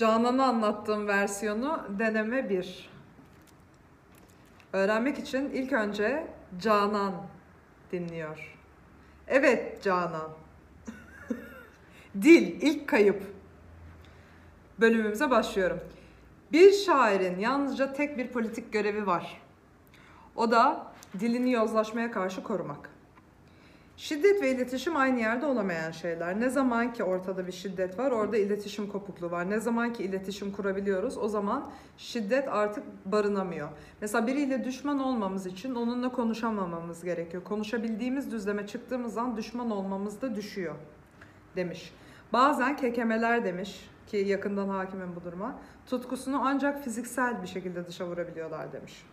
Canan'a anlattığım versiyonu deneme 1. Öğrenmek için ilk önce Canan dinliyor. Evet Canan. Dil ilk kayıp. Bölümümüze başlıyorum. Bir şairin yalnızca tek bir politik görevi var. O da dilini yozlaşmaya karşı korumak. Şiddet ve iletişim aynı yerde olamayan şeyler. Ne zaman ki ortada bir şiddet var, orada iletişim kopukluğu var. Ne zaman ki iletişim kurabiliyoruz, o zaman şiddet artık barınamıyor. Mesela biriyle düşman olmamız için onunla konuşamamamız gerekiyor. Konuşabildiğimiz düzleme çıktığımız an düşman olmamız da düşüyor demiş. Bazen kekemeler demiş ki yakından hakimim bu duruma. Tutkusunu ancak fiziksel bir şekilde dışa vurabiliyorlar demiş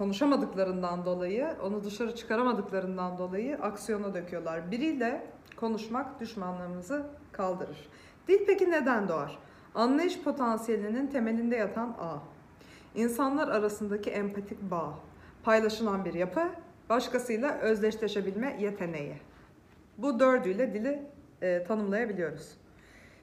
konuşamadıklarından dolayı, onu dışarı çıkaramadıklarından dolayı aksiyona döküyorlar. Biriyle konuşmak düşmanlığımızı kaldırır. Dil peki neden doğar? Anlayış potansiyelinin temelinde yatan ağ. İnsanlar arasındaki empatik bağ. Paylaşılan bir yapı, başkasıyla özdeşleşebilme yeteneği. Bu dördüyle dili e, tanımlayabiliyoruz.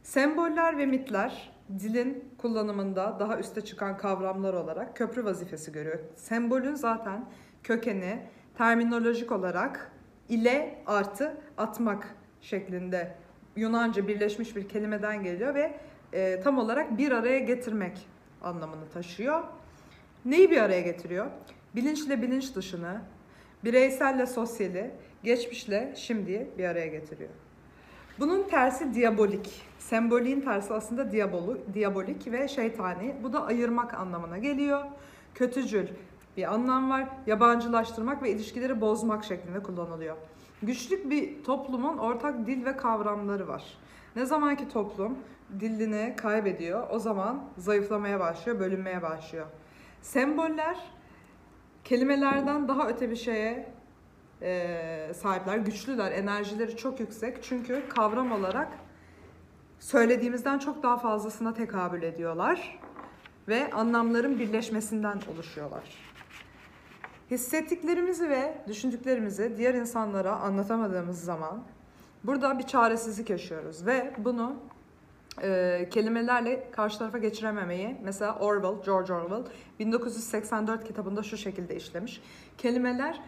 Semboller ve mitler dilin kullanımında daha üste çıkan kavramlar olarak köprü vazifesi görüyor. Sembolün zaten kökeni terminolojik olarak ile artı atmak şeklinde Yunanca birleşmiş bir kelimeden geliyor ve e, tam olarak bir araya getirmek anlamını taşıyor. Neyi bir araya getiriyor? Bilinçle bilinç dışını, bireyselle sosyali, geçmişle şimdiyi bir araya getiriyor. Bunun tersi diabolik. Semboliğin tersi aslında diabolu, diabolik ve şeytani. Bu da ayırmak anlamına geliyor. Kötücül bir anlam var. Yabancılaştırmak ve ilişkileri bozmak şeklinde kullanılıyor. Güçlük bir toplumun ortak dil ve kavramları var. Ne zamanki toplum dilini kaybediyor, o zaman zayıflamaya başlıyor, bölünmeye başlıyor. Semboller kelimelerden daha öte bir şeye e, sahipler, güçlüler, enerjileri çok yüksek. Çünkü kavram olarak söylediğimizden çok daha fazlasına tekabül ediyorlar ve anlamların birleşmesinden oluşuyorlar. Hissettiklerimizi ve düşündüklerimizi diğer insanlara anlatamadığımız zaman burada bir çaresizlik yaşıyoruz ve bunu e, kelimelerle karşı tarafa geçirememeyi mesela Orwell, George Orwell 1984 kitabında şu şekilde işlemiş. Kelimeler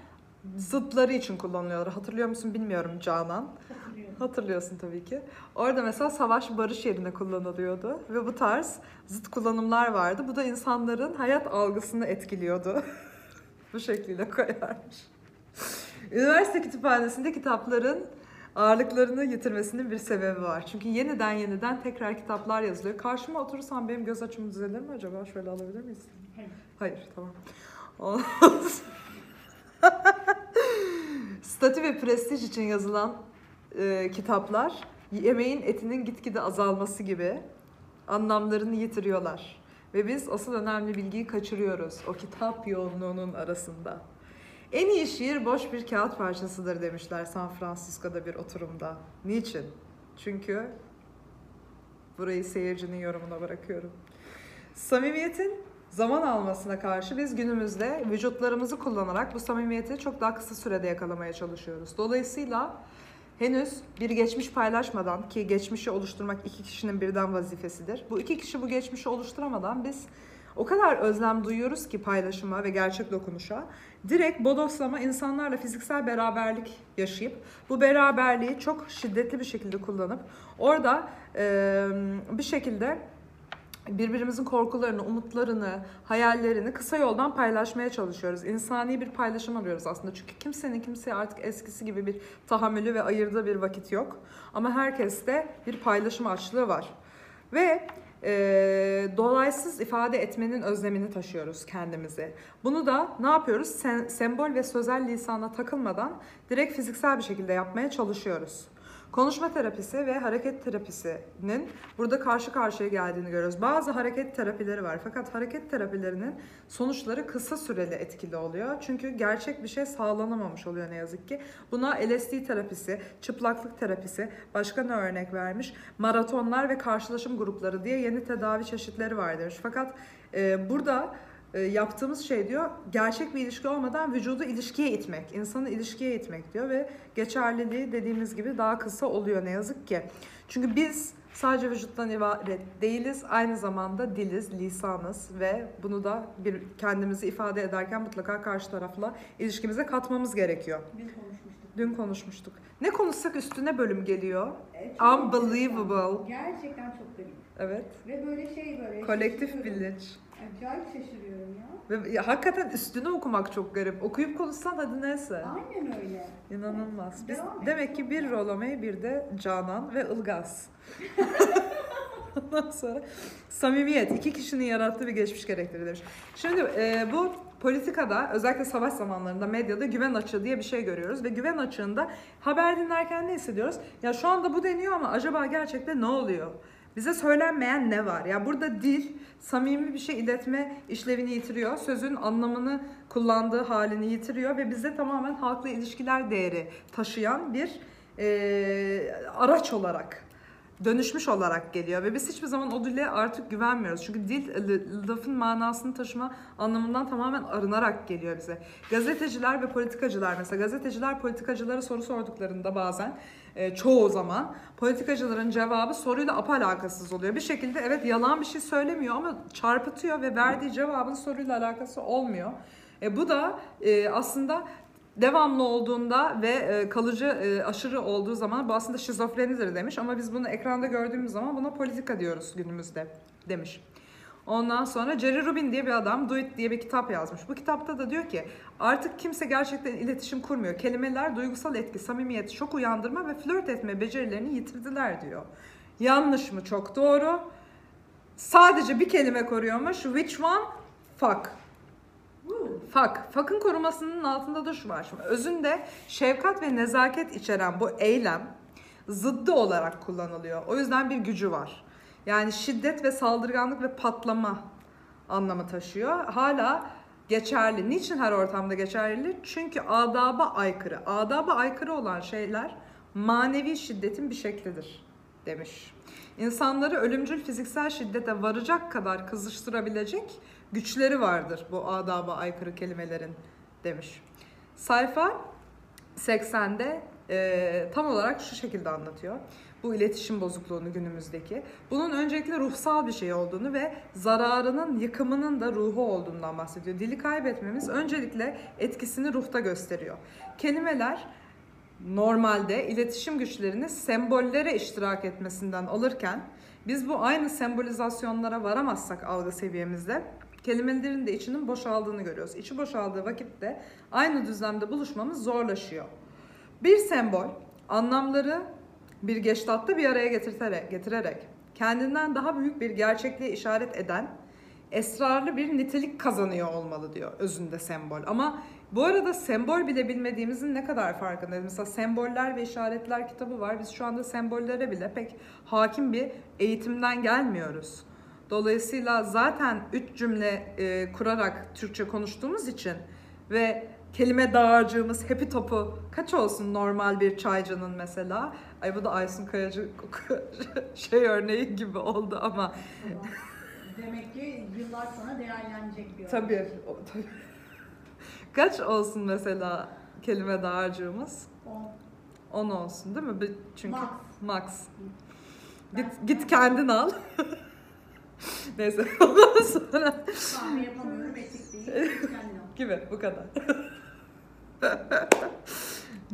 zıtları için kullanılıyorlar. Hatırlıyor musun bilmiyorum Canan. Hatırlıyorsun tabii ki. Orada mesela savaş barış yerine kullanılıyordu ve bu tarz zıt kullanımlar vardı. Bu da insanların hayat algısını etkiliyordu. bu şekilde koyarmış. Üniversite kütüphanesinde kitapların ağırlıklarını yitirmesinin bir sebebi var. Çünkü yeniden yeniden tekrar kitaplar yazılıyor. Karşıma oturursam benim göz açımı düzelir mi acaba? Şöyle alabilir miyiz? Hayır. Hayır, tamam. Statü ve prestij için yazılan e, kitaplar yemeğin etinin gitgide azalması gibi anlamlarını yitiriyorlar. Ve biz asıl önemli bilgiyi kaçırıyoruz o kitap yoğunluğunun arasında. En iyi şiir boş bir kağıt parçasıdır demişler San Francisco'da bir oturumda. Niçin? Çünkü burayı seyircinin yorumuna bırakıyorum. Samimiyetin zaman almasına karşı biz günümüzde vücutlarımızı kullanarak bu samimiyeti çok daha kısa sürede yakalamaya çalışıyoruz. Dolayısıyla henüz bir geçmiş paylaşmadan ki geçmişi oluşturmak iki kişinin birden vazifesidir. Bu iki kişi bu geçmişi oluşturamadan biz o kadar özlem duyuyoruz ki paylaşıma ve gerçek dokunuşa. Direkt bodoslama insanlarla fiziksel beraberlik yaşayıp bu beraberliği çok şiddetli bir şekilde kullanıp orada e, bir şekilde birbirimizin korkularını, umutlarını, hayallerini kısa yoldan paylaşmaya çalışıyoruz. İnsani bir paylaşım arıyoruz aslında. Çünkü kimsenin kimseye artık eskisi gibi bir tahammülü ve ayırdığı bir vakit yok. Ama herkeste bir paylaşım açlığı var. Ve e, dolaysız ifade etmenin özlemini taşıyoruz kendimizi. Bunu da ne yapıyoruz? Sen, sembol ve sözel lisana takılmadan direkt fiziksel bir şekilde yapmaya çalışıyoruz. Konuşma terapisi ve hareket terapisinin burada karşı karşıya geldiğini görüyoruz. Bazı hareket terapileri var fakat hareket terapilerinin sonuçları kısa süreli etkili oluyor. Çünkü gerçek bir şey sağlanamamış oluyor ne yazık ki. Buna LSD terapisi, çıplaklık terapisi, başka ne örnek vermiş? Maratonlar ve karşılaşım grupları diye yeni tedavi çeşitleri var demiş. Fakat e, burada e, yaptığımız şey diyor gerçek bir ilişki olmadan vücudu ilişkiye itmek, insanı ilişkiye itmek diyor ve geçerliliği dediğimiz gibi daha kısa oluyor ne yazık ki. Çünkü biz sadece vücuttan ibaret değiliz, aynı zamanda diliz, lisanız ve bunu da bir kendimizi ifade ederken mutlaka karşı tarafla ilişkimize katmamız gerekiyor. Dün konuşmuştuk. Dün konuşmuştuk. Ne konuşsak üstüne bölüm geliyor. Evet, Unbelievable. Gerçekten çok garip. Evet. Ve böyle şey böyle. Kolektif bilinç. Acayip şaşırıyorum. Ve hakikaten üstüne okumak çok garip. Okuyup konuşsan hadi neyse. Aynen öyle. İnanılmaz. Biz Devam et. demek ki bir Rolomey bir de Canan ve Ilgaz. Ondan sonra samimiyet iki kişinin yarattığı bir geçmiş gerektirir demiş. Şimdi e, bu politikada özellikle savaş zamanlarında medyada güven açığı diye bir şey görüyoruz ve güven açığında haber dinlerken ne hissediyoruz? Ya şu anda bu deniyor ama acaba gerçekten ne oluyor? Bize söylenmeyen ne var? Ya burada dil samimi bir şey iletme işlevini yitiriyor. Sözün anlamını kullandığı halini yitiriyor ve bize tamamen halkla ilişkiler değeri taşıyan bir e, araç olarak dönüşmüş olarak geliyor ve biz hiçbir zaman o dile artık güvenmiyoruz. Çünkü dil lafın manasını taşıma anlamından tamamen arınarak geliyor bize. Gazeteciler ve politikacılar mesela gazeteciler politikacılara soru sorduklarında bazen e, çoğu zaman politikacıların cevabı soruyla apalakasız oluyor. Bir şekilde evet yalan bir şey söylemiyor ama çarpıtıyor ve verdiği cevabın soruyla alakası olmuyor. E, bu da e, aslında devamlı olduğunda ve e, kalıcı e, aşırı olduğu zaman bu aslında şizofrenidir demiş ama biz bunu ekranda gördüğümüz zaman buna politika diyoruz günümüzde demiş. Ondan sonra Jerry Rubin diye bir adam Do It diye bir kitap yazmış. Bu kitapta da diyor ki artık kimse gerçekten iletişim kurmuyor. Kelimeler duygusal etki, samimiyet, şok uyandırma ve flört etme becerilerini yitirdiler diyor. Yanlış mı? Çok doğru. Sadece bir kelime koruyormuş. Which one? Fuck. Fuck. Fuck'ın korumasının altında da şu var. Şimdi özünde şefkat ve nezaket içeren bu eylem zıddı olarak kullanılıyor. O yüzden bir gücü var. Yani şiddet ve saldırganlık ve patlama anlamı taşıyor. Hala geçerli. Niçin her ortamda geçerli? Çünkü adaba aykırı. Adaba aykırı olan şeyler manevi şiddetin bir şeklidir demiş. İnsanları ölümcül fiziksel şiddete varacak kadar kızıştırabilecek güçleri vardır bu adaba aykırı kelimelerin demiş. Sayfa 80'de e, tam olarak şu şekilde anlatıyor. Bu iletişim bozukluğunu günümüzdeki. Bunun öncelikle ruhsal bir şey olduğunu ve zararının, yıkımının da ruhu olduğundan bahsediyor. Dili kaybetmemiz öncelikle etkisini ruhta gösteriyor. Kelimeler normalde iletişim güçlerini sembollere iştirak etmesinden alırken biz bu aynı sembolizasyonlara varamazsak algı seviyemizde kelimelerin de içinin boşaldığını görüyoruz. İçi boşaldığı vakitte aynı düzlemde buluşmamız zorlaşıyor. Bir sembol anlamları bir geçtatta bir araya getirterek, getirerek kendinden daha büyük bir gerçekliğe işaret eden esrarlı bir nitelik kazanıyor olmalı diyor özünde sembol. Ama bu arada sembol bile bilmediğimizin ne kadar farkındayız. Mesela semboller ve işaretler kitabı var. Biz şu anda sembollere bile pek hakim bir eğitimden gelmiyoruz. Dolayısıyla zaten üç cümle e, kurarak Türkçe konuştuğumuz için ve kelime dağarcığımız hepi topu kaç olsun normal bir çaycının mesela. Ay bu da Aysun Kayacı şey örneği gibi oldu ama Demek ki yıllar sonra değerlenecek bir tabii, o- tabii. Kaç olsun mesela kelime dağarcığımız? O 10 olsun değil mi? Çünkü Max. max. Ben- Git git kendin al. Neyse ondan sonra kahve yapamıyorum etik değil. Kendin al. gibi bu kadar.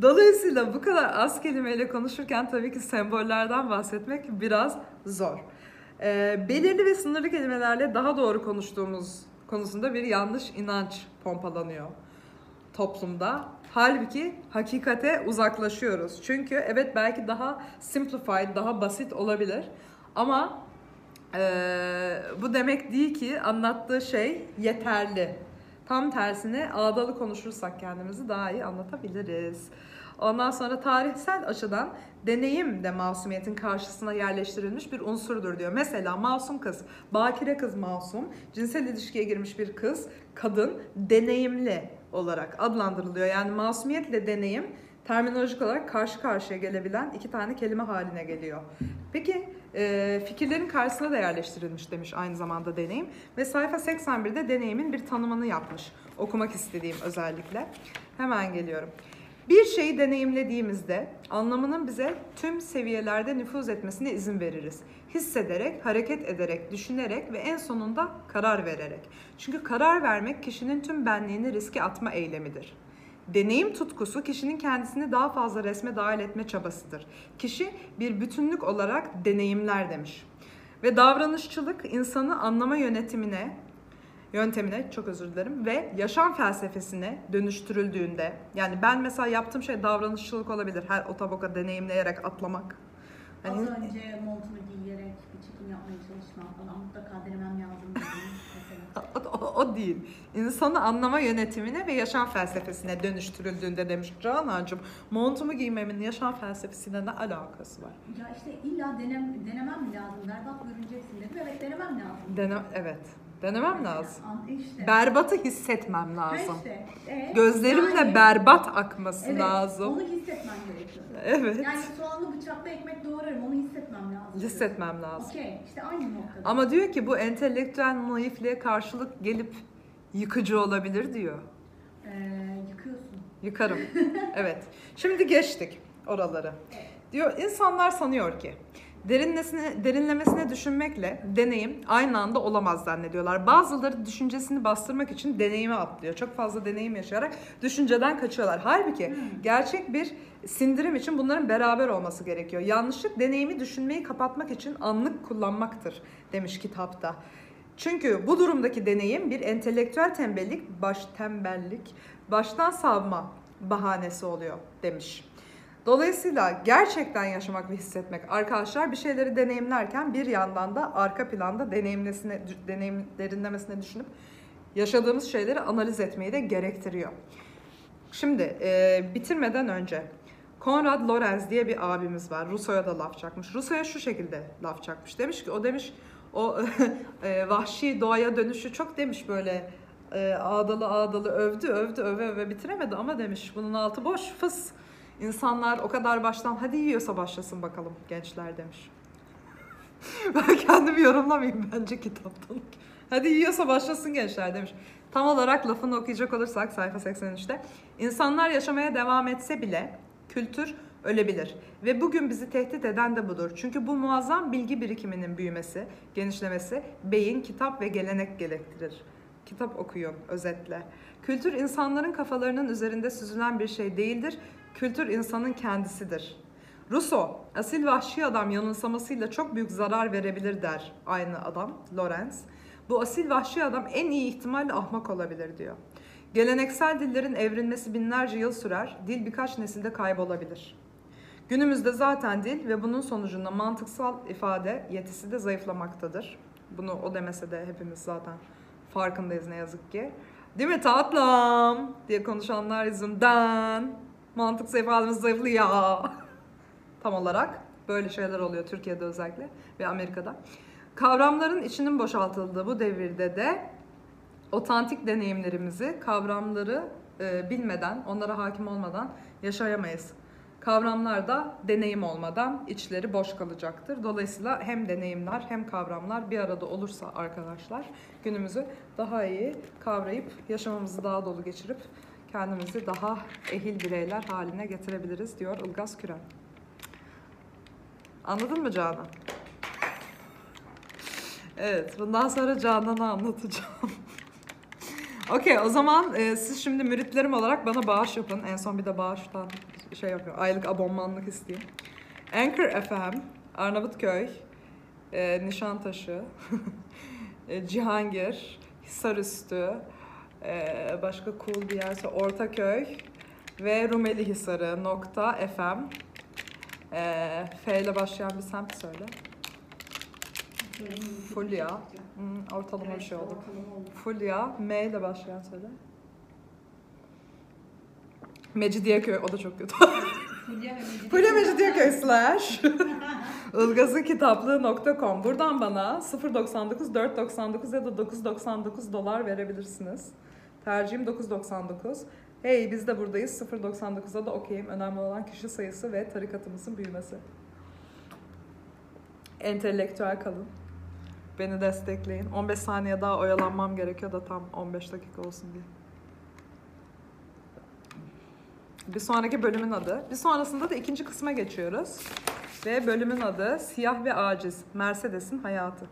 Dolayısıyla bu kadar az kelimeyle konuşurken tabii ki sembollerden bahsetmek biraz zor. Ee, belirli ve sınırlı kelimelerle daha doğru konuştuğumuz konusunda bir yanlış inanç pompalanıyor toplumda. Halbuki hakikate uzaklaşıyoruz. Çünkü evet belki daha simplified, daha basit olabilir. Ama eee, bu demek değil ki anlattığı şey yeterli. Tam tersine ağdalı konuşursak kendimizi daha iyi anlatabiliriz. Ondan sonra tarihsel açıdan deneyim de masumiyetin karşısına yerleştirilmiş bir unsurdur diyor. Mesela masum kız, bakire kız masum, cinsel ilişkiye girmiş bir kız, kadın deneyimli olarak adlandırılıyor. Yani masumiyetle deneyim terminolojik olarak karşı karşıya gelebilen iki tane kelime haline geliyor. Peki e, fikirlerin karşısına da yerleştirilmiş demiş aynı zamanda deneyim. Ve sayfa 81'de deneyimin bir tanımını yapmış. Okumak istediğim özellikle. Hemen geliyorum. Bir şeyi deneyimlediğimizde anlamının bize tüm seviyelerde nüfuz etmesine izin veririz. Hissederek, hareket ederek, düşünerek ve en sonunda karar vererek. Çünkü karar vermek kişinin tüm benliğini riske atma eylemidir. Deneyim tutkusu kişinin kendisini daha fazla resme dahil etme çabasıdır. Kişi bir bütünlük olarak deneyimler demiş. Ve davranışçılık insanı anlama yönetimine, yöntemine çok özür dilerim ve yaşam felsefesine dönüştürüldüğünde yani ben mesela yaptığım şey davranışçılık olabilir. Her otoboka deneyimleyerek atlamak. Az Hani önce montunu giyerek bir çekim yapmaya çalışmam falan mutlaka denemem lazım. o, o, değil. İnsanı anlama yönetimine ve yaşam felsefesine dönüştürüldüğünde demiş Canancığım. Montumu giymemin yaşam felsefesiyle ne alakası var? Ya işte illa denem, denemem mi lazım? Berbat görüneceksin dedim. Evet denemem lazım. Dene, evet. Denemem lazım. İşte. Berbatı hissetmem lazım. işte. E, Gözlerimle yani- berbat akması evet, lazım. Onu hissetmem gerekiyor. Evet. Yani soğanlı bıçakla ekmek doğrarım. Onu hissetmem lazım. Hissetmem lazım. Okey. işte aynı noktada. Ama diyor ki bu entelektüel naifliğe karşılık gelip yıkıcı olabilir diyor. Ee, yıkıyorsun. Yıkarım. evet. Şimdi geçtik oraları. Diyor insanlar sanıyor ki derinlesine, derinlemesine düşünmekle deneyim aynı anda olamaz zannediyorlar. Bazıları düşüncesini bastırmak için deneyime atlıyor. Çok fazla deneyim yaşayarak düşünceden kaçıyorlar. Halbuki gerçek bir sindirim için bunların beraber olması gerekiyor. Yanlışlık deneyimi düşünmeyi kapatmak için anlık kullanmaktır demiş kitapta. Çünkü bu durumdaki deneyim bir entelektüel tembellik, baş tembellik, baştan savma bahanesi oluyor demiş. Dolayısıyla gerçekten yaşamak ve hissetmek arkadaşlar bir şeyleri deneyimlerken bir yandan da arka planda deneyimlesine, deneyim, derinlemesine düşünüp yaşadığımız şeyleri analiz etmeyi de gerektiriyor. Şimdi e, bitirmeden önce Konrad Lorenz diye bir abimiz var. Rousseau'ya da laf çakmış. Rousseau'ya şu şekilde laf çakmış. Demiş ki o demiş o e, vahşi doğaya dönüşü çok demiş böyle e, ağdalı ağdalı övdü övdü öve öve bitiremedi ama demiş bunun altı boş fıs. İnsanlar o kadar baştan hadi yiyorsa başlasın bakalım gençler demiş. ben kendimi yorumlamayayım bence kitaptan. Hadi yiyorsa başlasın gençler demiş. Tam olarak lafını okuyacak olursak sayfa 83'te. insanlar yaşamaya devam etse bile kültür ölebilir. Ve bugün bizi tehdit eden de budur. Çünkü bu muazzam bilgi birikiminin büyümesi, genişlemesi beyin, kitap ve gelenek gerektirir. Kitap okuyun özetle. Kültür insanların kafalarının üzerinde süzülen bir şey değildir. Kültür insanın kendisidir. Rousseau, asil vahşi adam yanılsamasıyla çok büyük zarar verebilir der aynı adam, Lorenz. Bu asil vahşi adam en iyi ihtimalle ahmak olabilir diyor. Geleneksel dillerin evrilmesi binlerce yıl sürer, dil birkaç nesilde kaybolabilir. Günümüzde zaten dil ve bunun sonucunda mantıksal ifade yetisi de zayıflamaktadır. Bunu o demese de hepimiz zaten farkındayız ne yazık ki. Değil mi tatlım diye konuşanlar yüzünden mantıksal ifademiz zayıflıyor. Tam olarak böyle şeyler oluyor Türkiye'de özellikle ve Amerika'da. Kavramların içinin boşaltıldığı bu devirde de otantik deneyimlerimizi, kavramları e, bilmeden, onlara hakim olmadan yaşayamayız. Kavramlar da deneyim olmadan içleri boş kalacaktır. Dolayısıyla hem deneyimler hem kavramlar bir arada olursa arkadaşlar günümüzü daha iyi kavrayıp yaşamamızı daha dolu geçirip kendimizi daha ehil bireyler haline getirebiliriz diyor Ilgaz Küren. Anladın mı Canan? Evet, bundan sonra Canan'a anlatacağım. Okey, o zaman e, siz şimdi müritlerim olarak bana bağış yapın. En son bir de bağıştan şey yapıyor, aylık abonmanlık isteyeyim. Anchor FM, Arnavutköy, e, Nişantaşı, e, Cihangir, Hisarüstü, başka cool bir yerse Ortaköy ve Rumeli Hisarı nokta FM. E, F ile başlayan bir semt söyle. Fulya. Hmm, ortalama bir şey oldu. Ortalama oldu. Fulya, M ile başlayan söyle. Mecidiyeköy, o da çok kötü. Fulya Mecidiyeköy. Slash ilgazınkitaplığı.com Buradan bana 0.99, 4.99 ya da 9.99 dolar verebilirsiniz. Tercihim 9.99. Hey biz de buradayız. 0.99'a da okeyim. Önemli olan kişi sayısı ve tarikatımızın büyümesi. Entelektüel kalın. Beni destekleyin. 15 saniye daha oyalanmam gerekiyor da tam 15 dakika olsun diye. Bir sonraki bölümün adı. Bir sonrasında da ikinci kısma geçiyoruz. Ve bölümün adı Siyah ve Aciz. Mercedes'in Hayatı.